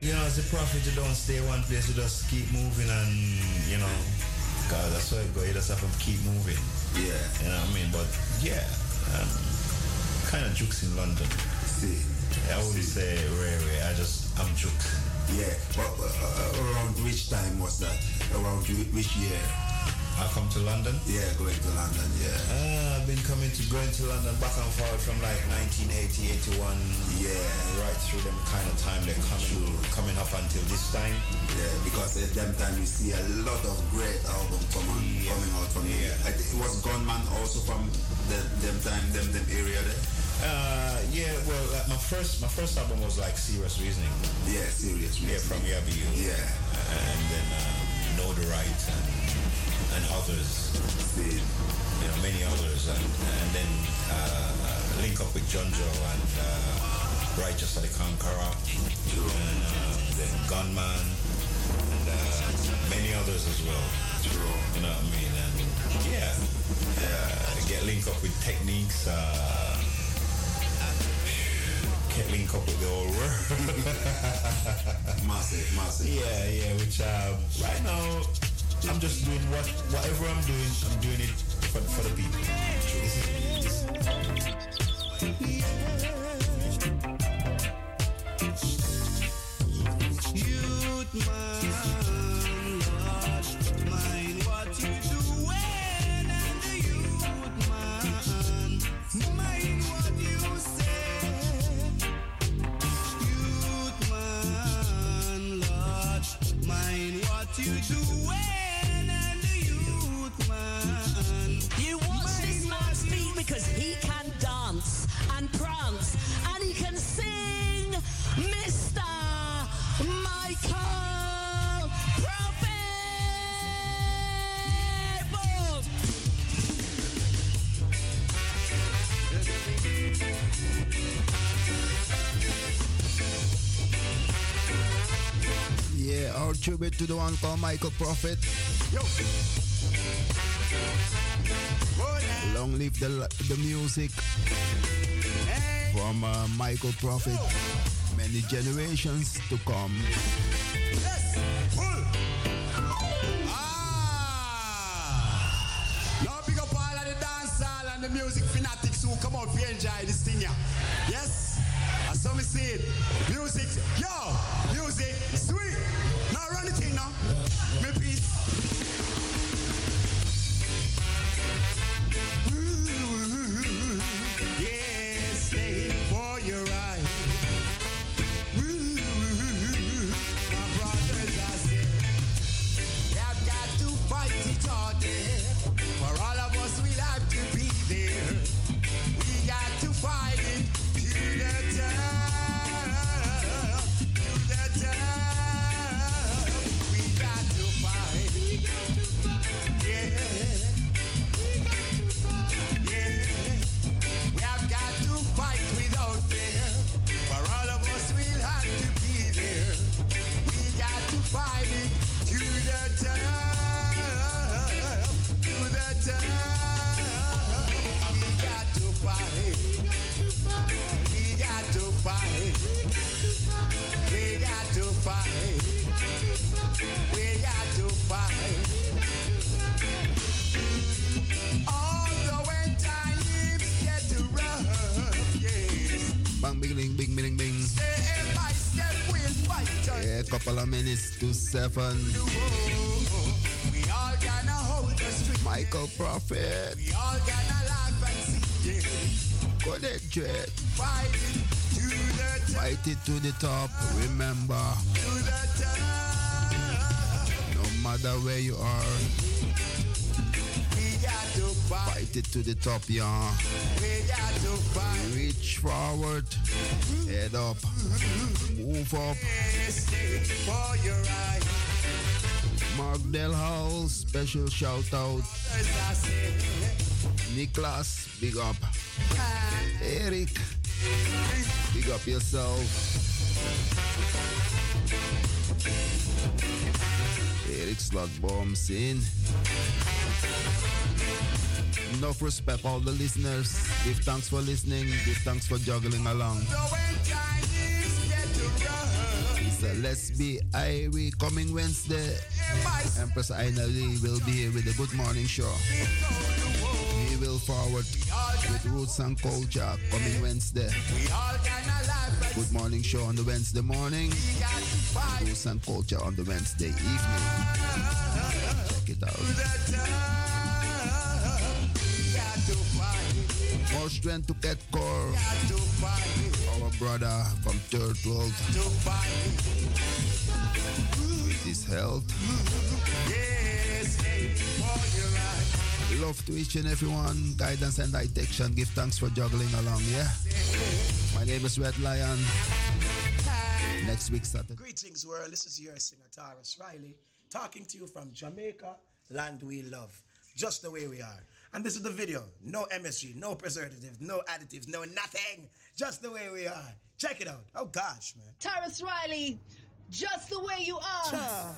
You know, as a prophet, you don't stay one place, you just keep moving and, you know, because that's why go, you just have to keep moving. Yeah. You know what I mean? But yeah, um, kind of jukes in London. See. I wouldn't say rare, rare. I just, I'm jukes. Yeah. But uh, around which time was that? Around which year? I come to London? Yeah, going to London, yeah. Uh, I've been coming to going to London back and forth from like 1980, 81. Yeah. Right through them kind of time they're coming coming up until this time. Yeah, because at them time you see a lot of great albums coming yeah. coming out from here. Yeah. it was Gunman also from the, them time, them them area there. Uh, yeah, well, like my first my first album was like Serious Reasoning. Yeah, Serious Reasoning. Yeah, from Yabu. Yeah, and then uh, Know the Right and and others, you know, many others, and, and then uh, link up with John Joe and uh, Righteous of the Conqueror, and uh, then Gunman, and uh, many others as well. You know what I mean? And yeah, yeah, get link up with techniques. Uh, get link up with the whole world. massive, massive. Yeah, yeah. Which uh, right now I'm just doing what whatever I'm doing, I'm doing it for, for the people. This is, this. Youth tribute to the one called Michael Prophet. Yo. Long live the, the music from uh, Michael Prophet. Many generations to come. Yes. Ah. Now big up all the dance and the music fanatics who come out to enjoy this thing here. Yes. As some see it. Music. Yo. couple of minutes to seven. Michael Prophet. We all gonna laugh and see it. Connect. Fight it to the top. Remember. No matter where you are. Fight it to the top, y'all. Reach forward. Head up. Move up. Mark Del Hall, special shout out. Niklas, big up. Eric, big up yourself. Eric Slugbombs in enough respect all the listeners. Give thanks for listening. Give thanks for juggling along. So let's be Irie coming Wednesday. Empress Aina Lee will be here with the Good Morning Show. He will forward with Roots and Culture coming Wednesday. Good Morning Show on the Wednesday morning. Roots and Culture on the Wednesday evening. Check it out. More strength to get core. Our brother from third world. With his health. Love to each and everyone. Guidance and direction. Give thanks for juggling along, yeah? My name is Red Lion. Next week, Saturday. Greetings, world. This is your singer, Taurus Riley, talking to you from Jamaica, land we love, just the way we are. And this is the video. No MSG, no preservatives, no additives, no nothing. Just the way we are. Check it out. Oh gosh, man. Tyrus Riley, just the way you are.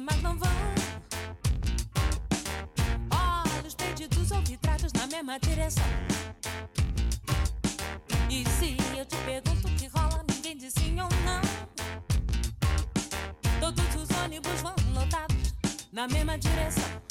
mas não vão. Olhos perdidos ou vidrados na mesma direção. E se eu te pergunto o que rola, ninguém diz sim ou não. Todos os ônibus vão lotados na mesma direção.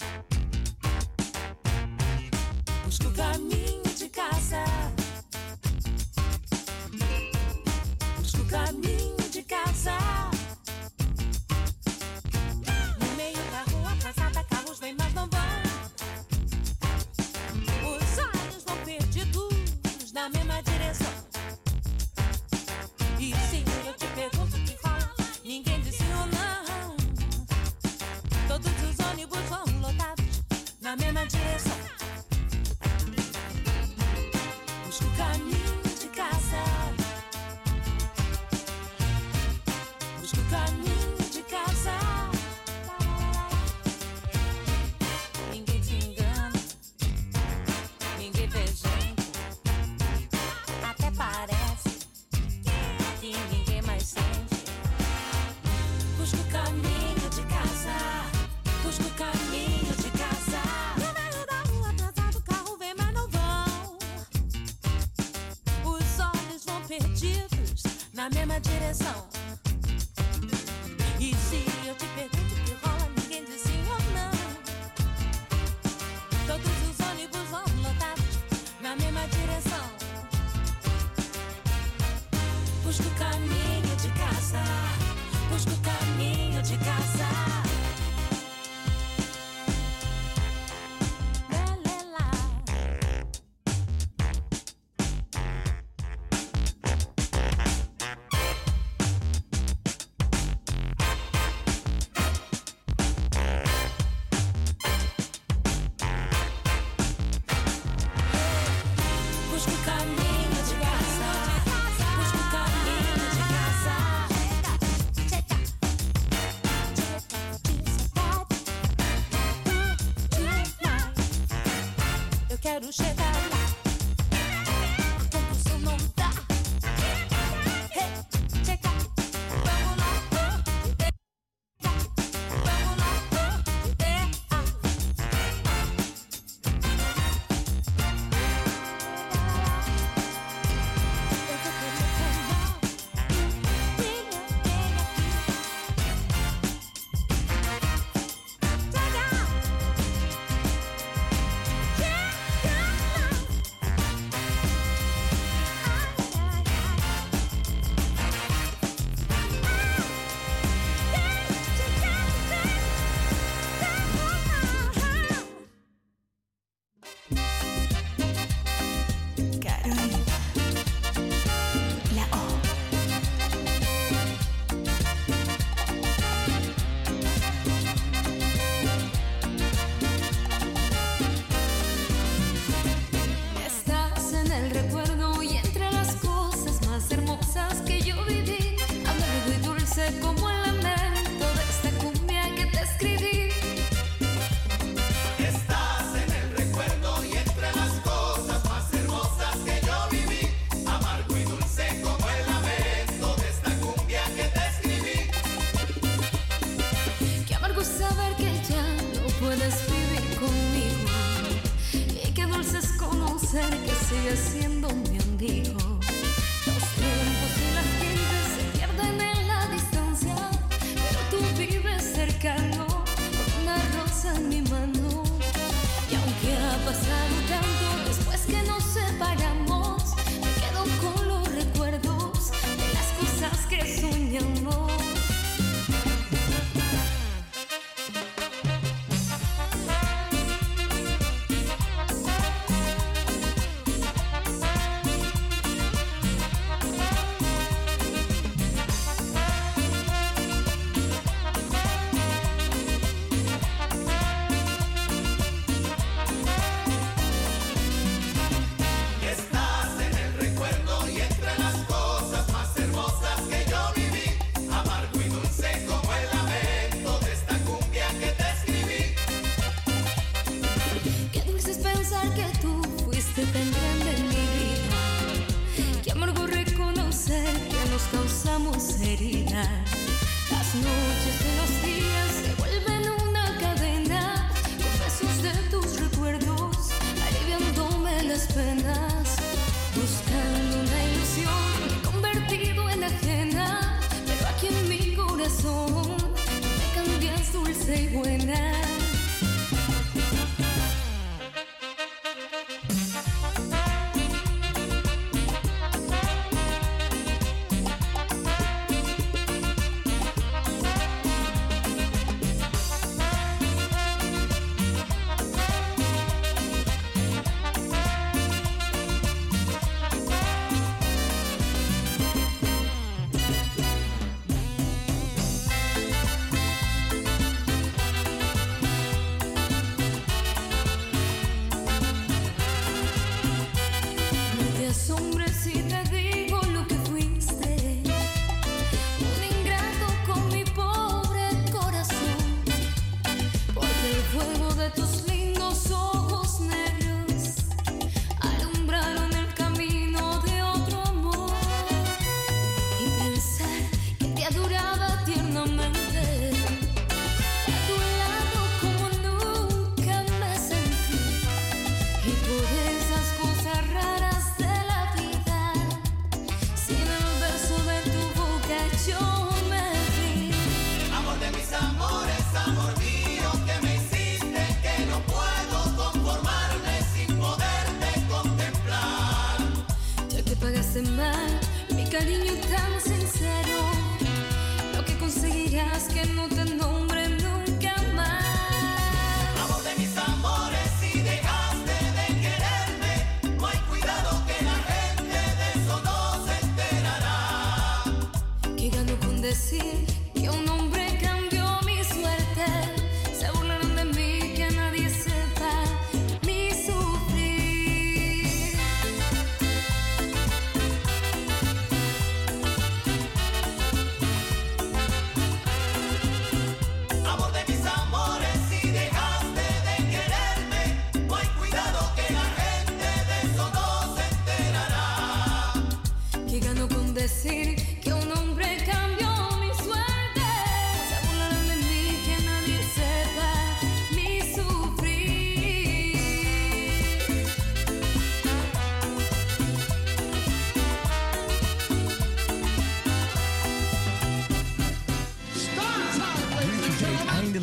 siempre.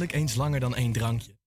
Eens langer dan één drankje.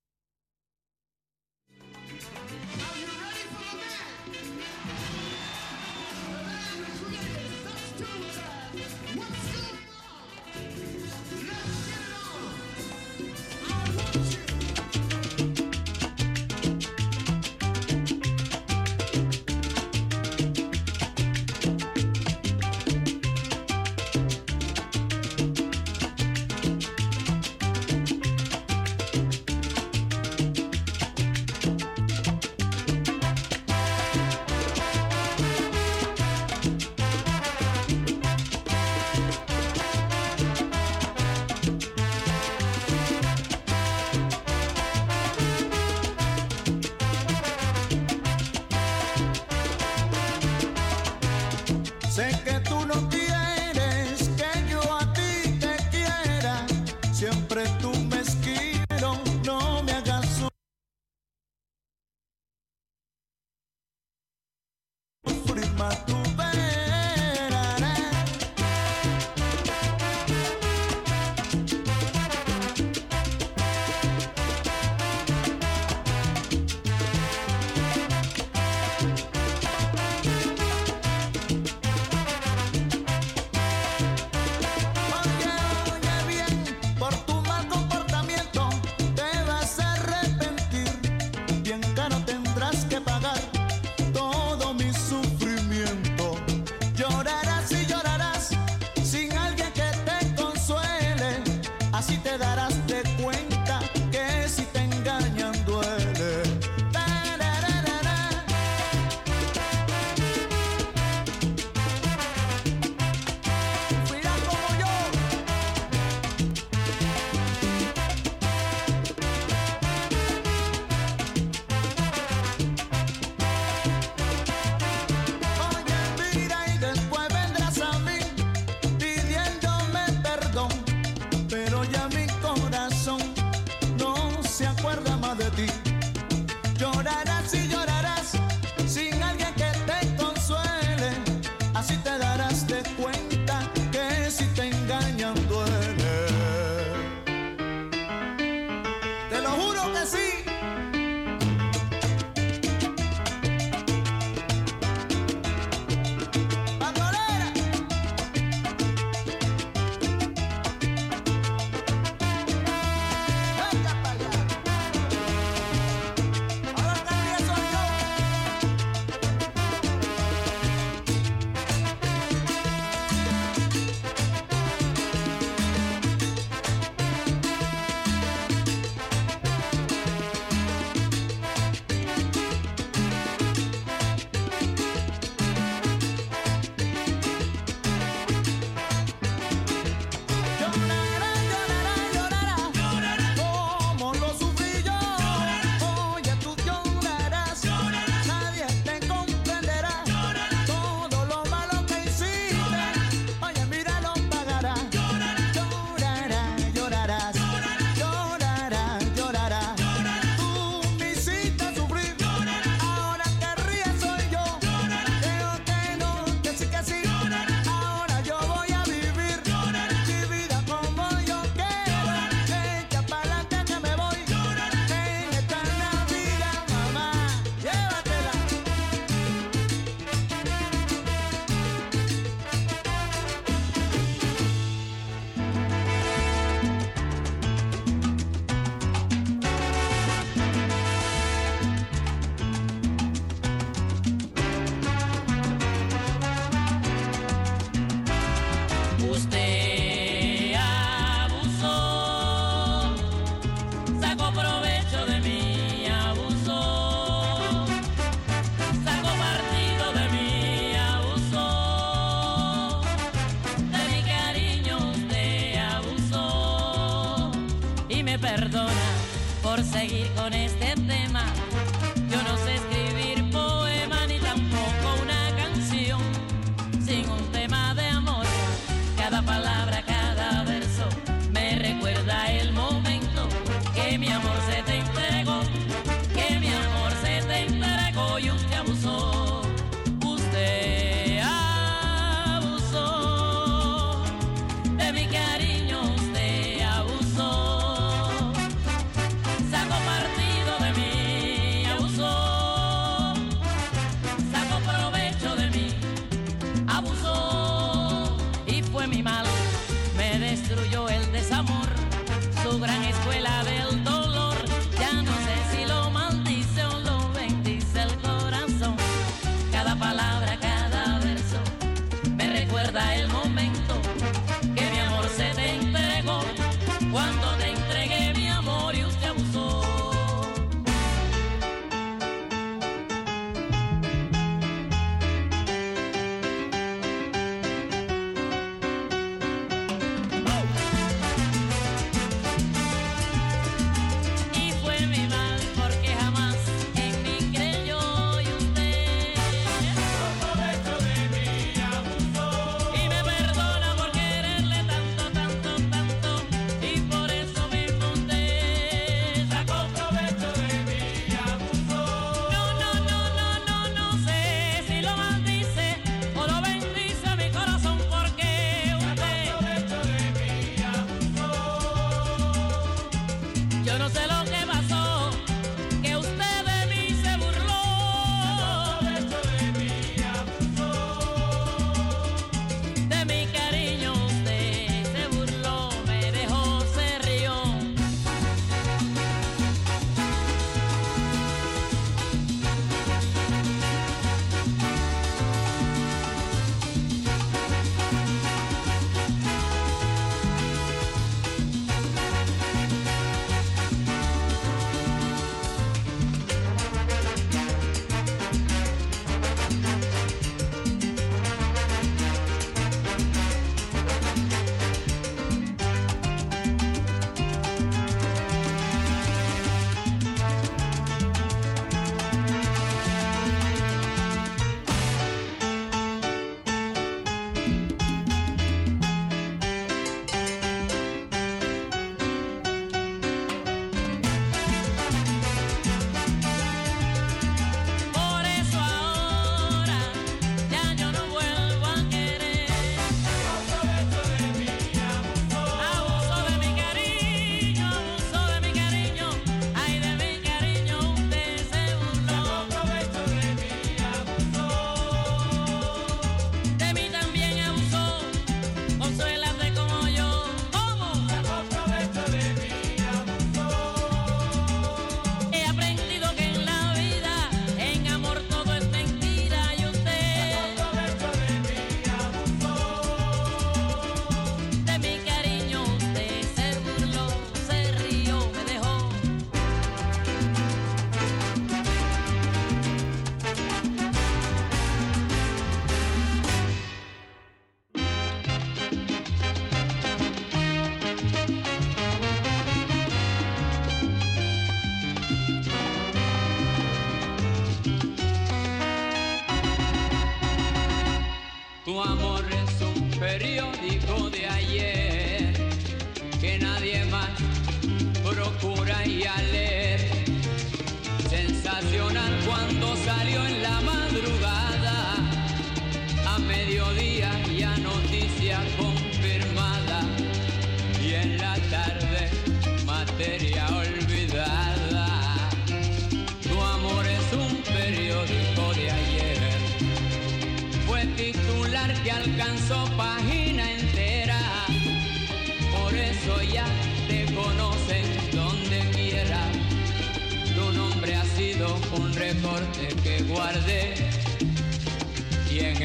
Sería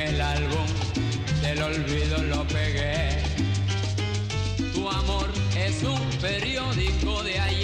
el álbum del olvido lo pegué. Tu amor es un periódico de ayer.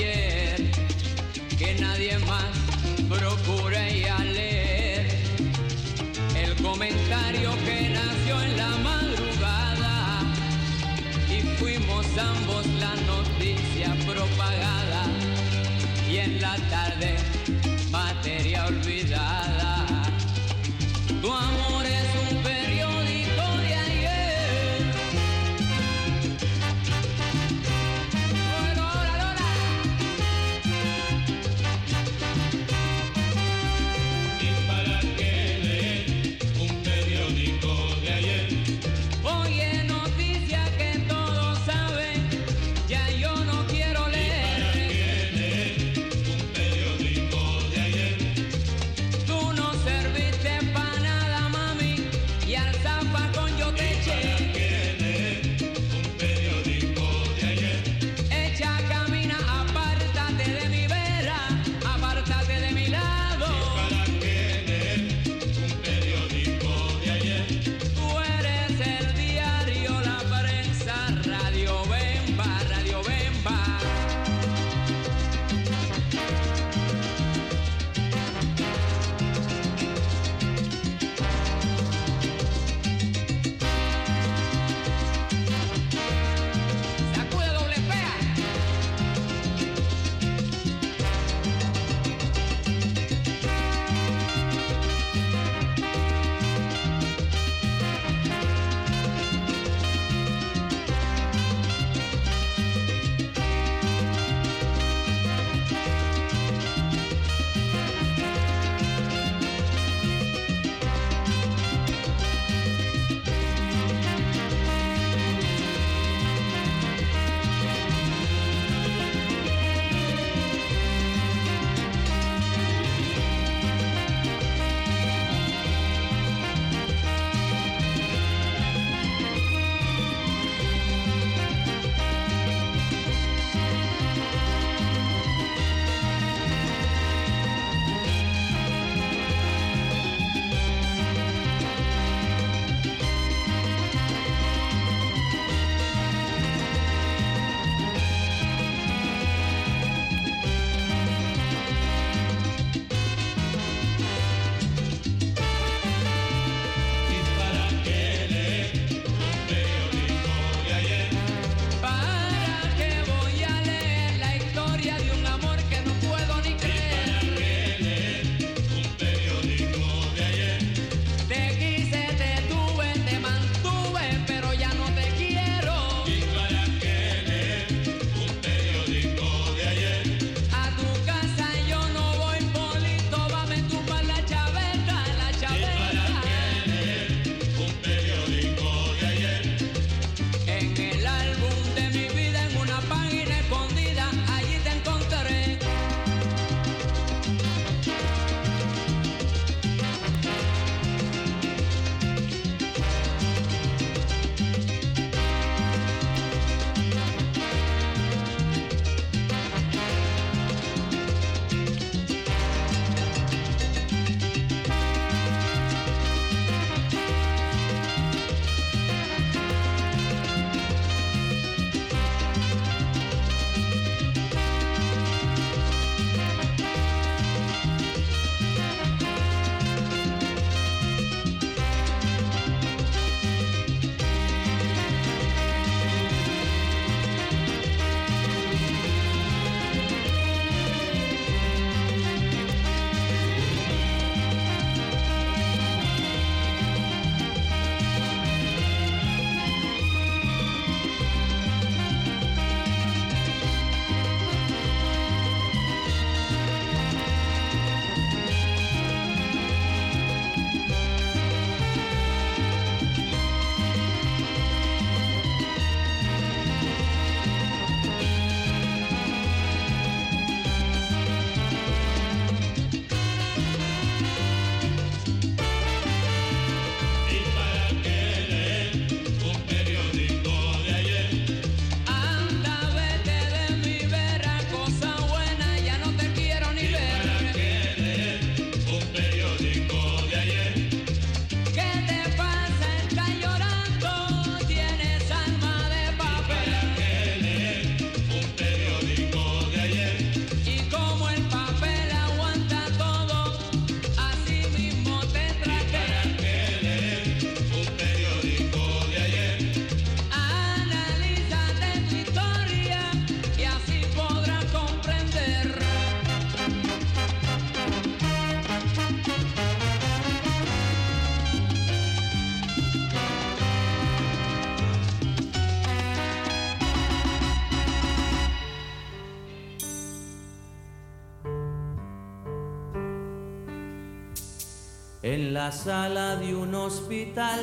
En la sala de un hospital,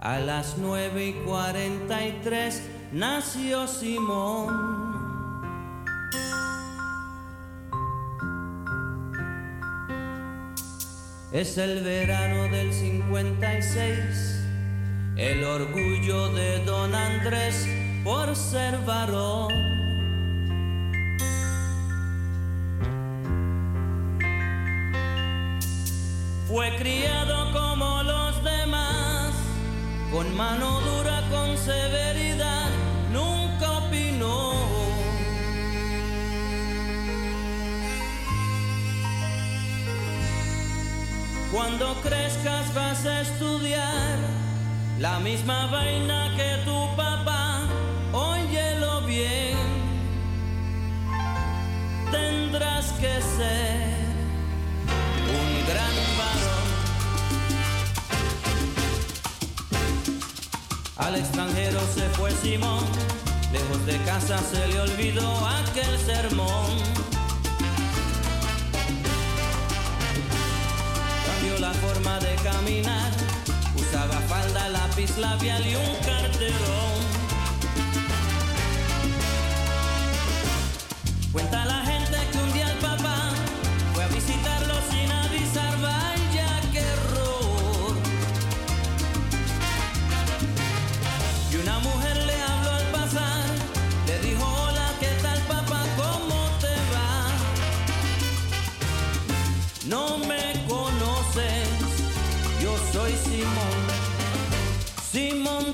a las 9 y 43, nació Simón. Es el verano del 56, el orgullo de don Andrés por ser varón. Fue criado como los demás, con mano dura, con severidad, nunca opinó. Cuando crezcas vas a estudiar la misma vaina que tu papá, óyelo bien. Tendrás que ser Al extranjero se fue Simón, lejos de casa se le olvidó aquel sermón. Cambió la forma de caminar, usaba falda, lápiz labial y un carterón.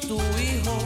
Tu hijo,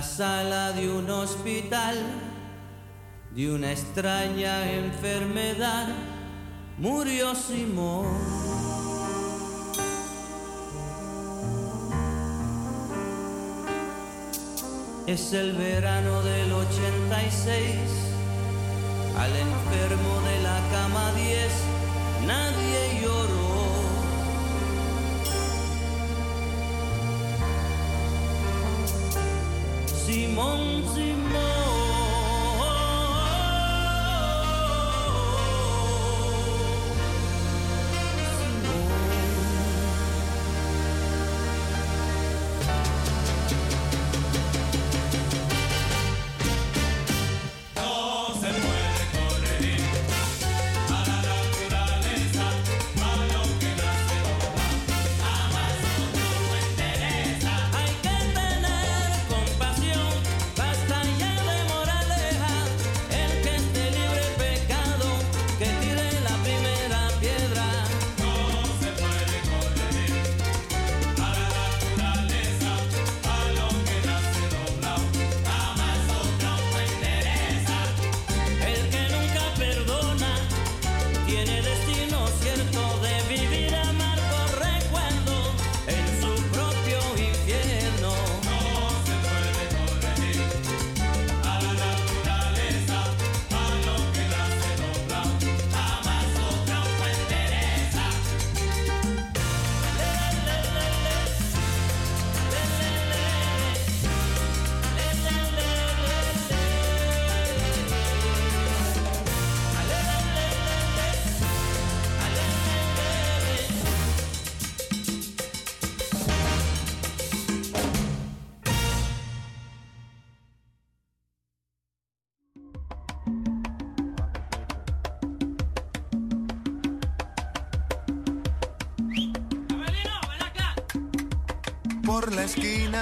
la sala de un hospital, de una extraña enfermedad, murió Simón. Es el verano del 86, al enfermo de la cama 10, nadie 梦，最梦。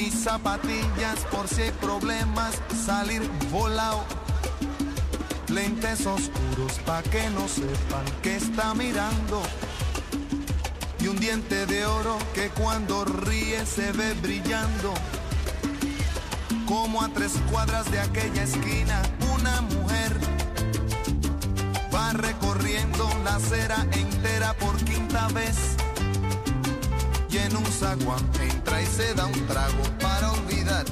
y zapatillas por si hay problemas, salir volado. Lentes oscuros pa' que no sepan que está mirando. Y un diente de oro que cuando ríe se ve brillando. Como a tres cuadras de aquella esquina, una mujer va recorriendo la acera entera por quinta vez y en un zaguán entra y se da un trago para olvidar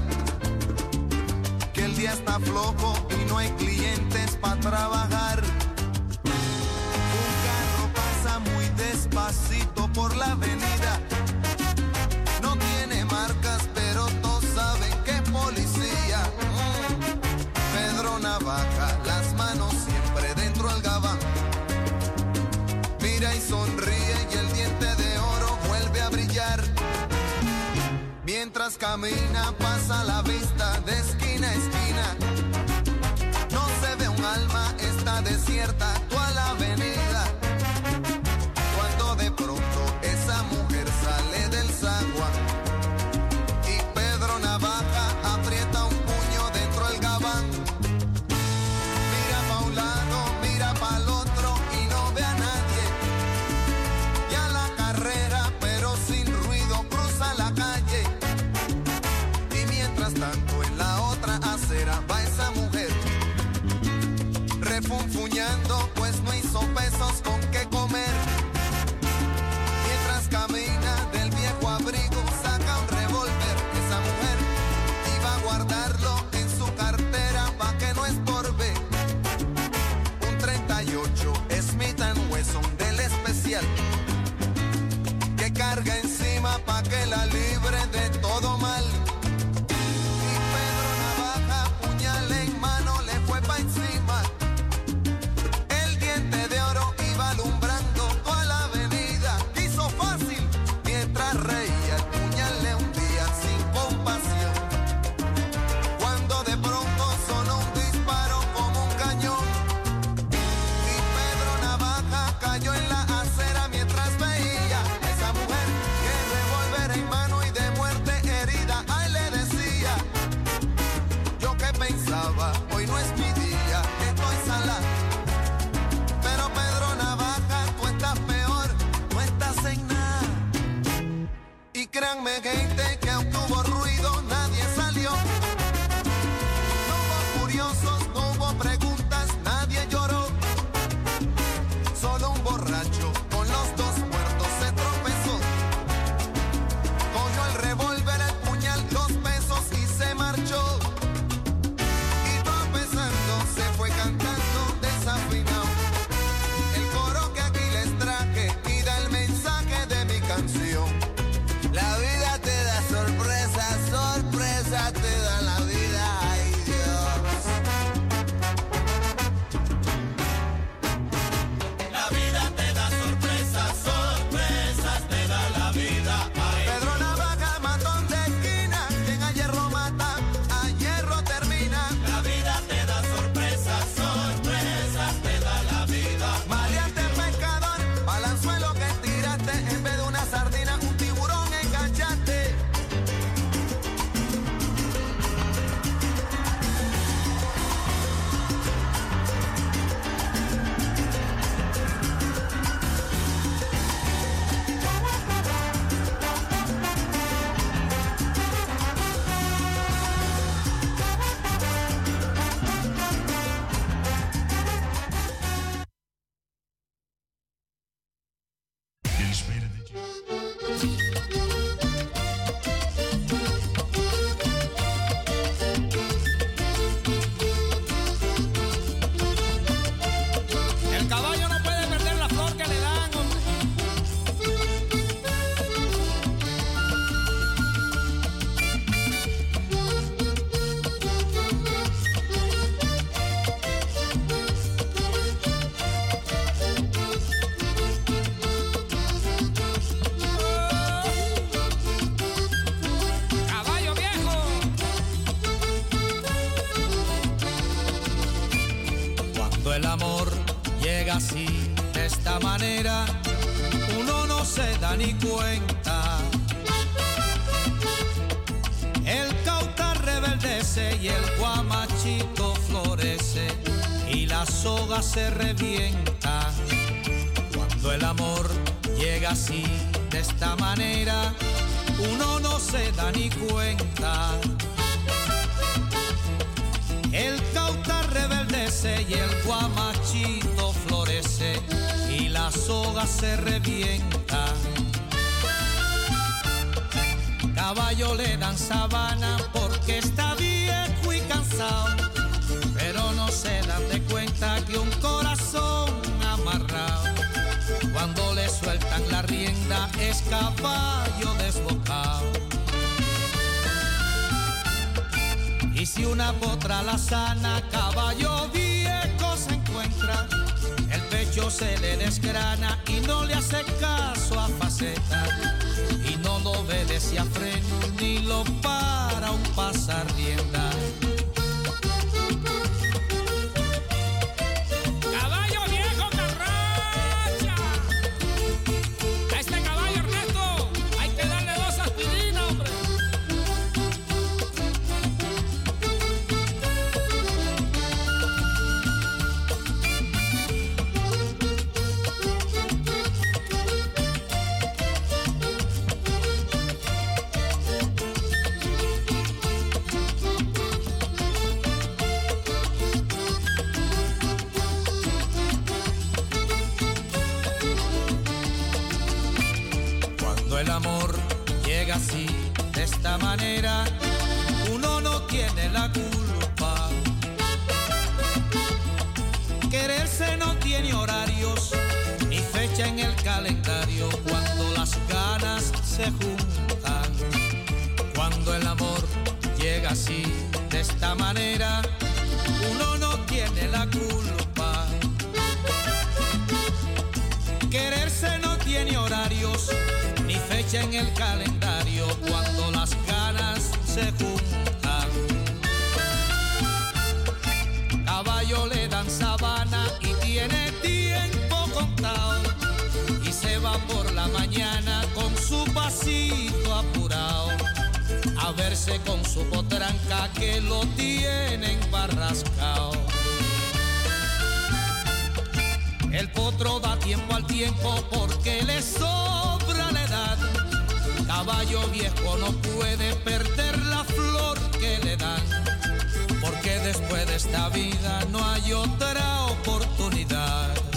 que el día está flojo y no hay clientes para trabajar. Un carro pasa muy despacito por la avenida que carga encima pa' que la libre de todo mal. Se revienta. Cuando el amor llega así, de esta manera, uno no se da ni cuenta. El cauta rebeldece y el guamachito florece y la soga se revienta. Rienda es caballo desbocado. Y si una potra la sana, caballo viejo se encuentra, el pecho se le desgrana y no le hace caso a faceta. Y no lo obedece a freno ni lo para un pasar rienda. Tienen barrascao. El potro da tiempo al tiempo porque le sobra la edad. Caballo viejo no puede perder la flor que le dan. Porque después de esta vida no hay otra oportunidad.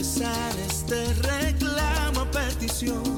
expresar este reclamo petición.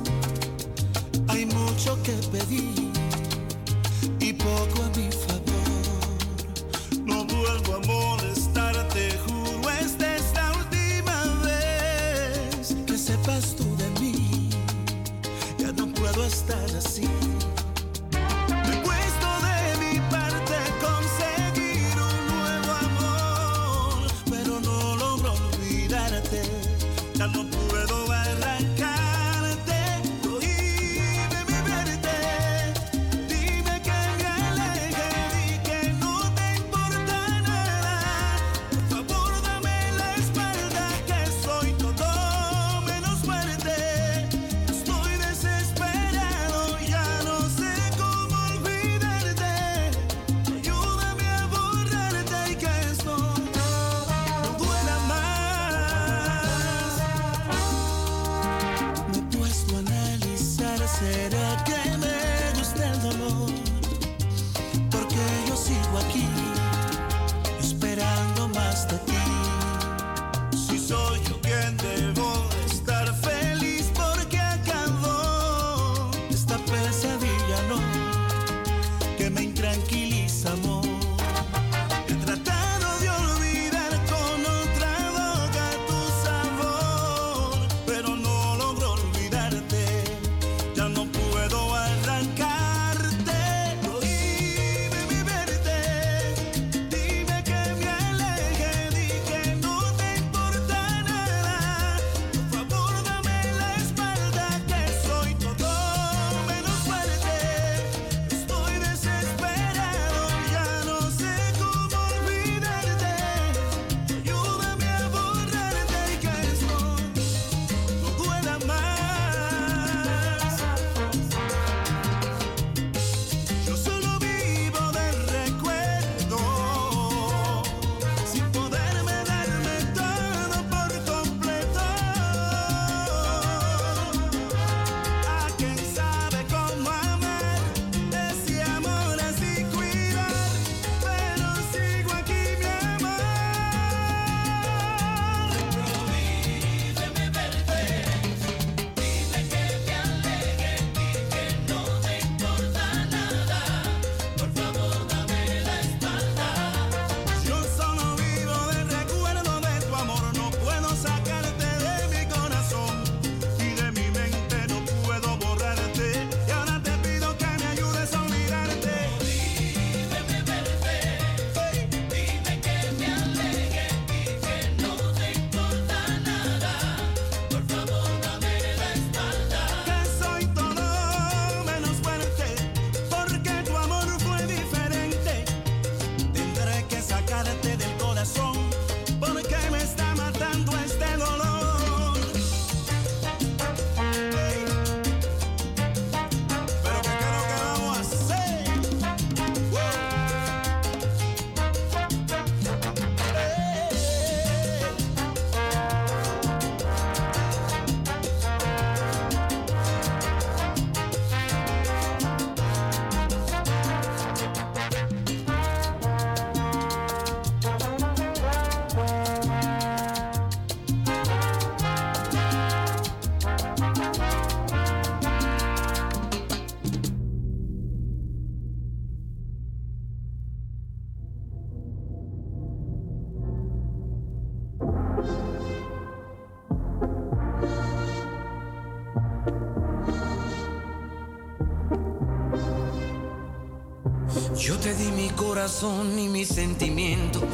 corazón y mis sentimientos.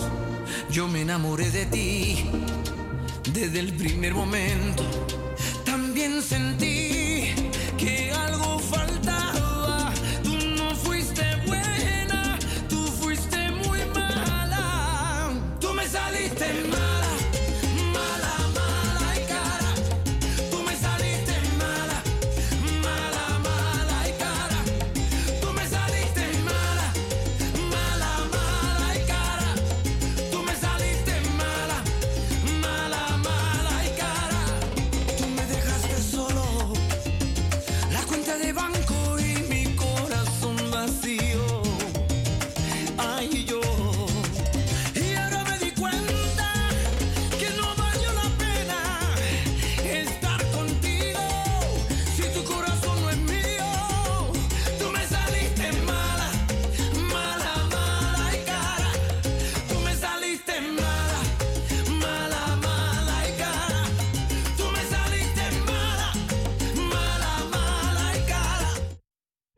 Yo me enamoré de ti desde el primer momento. También sentí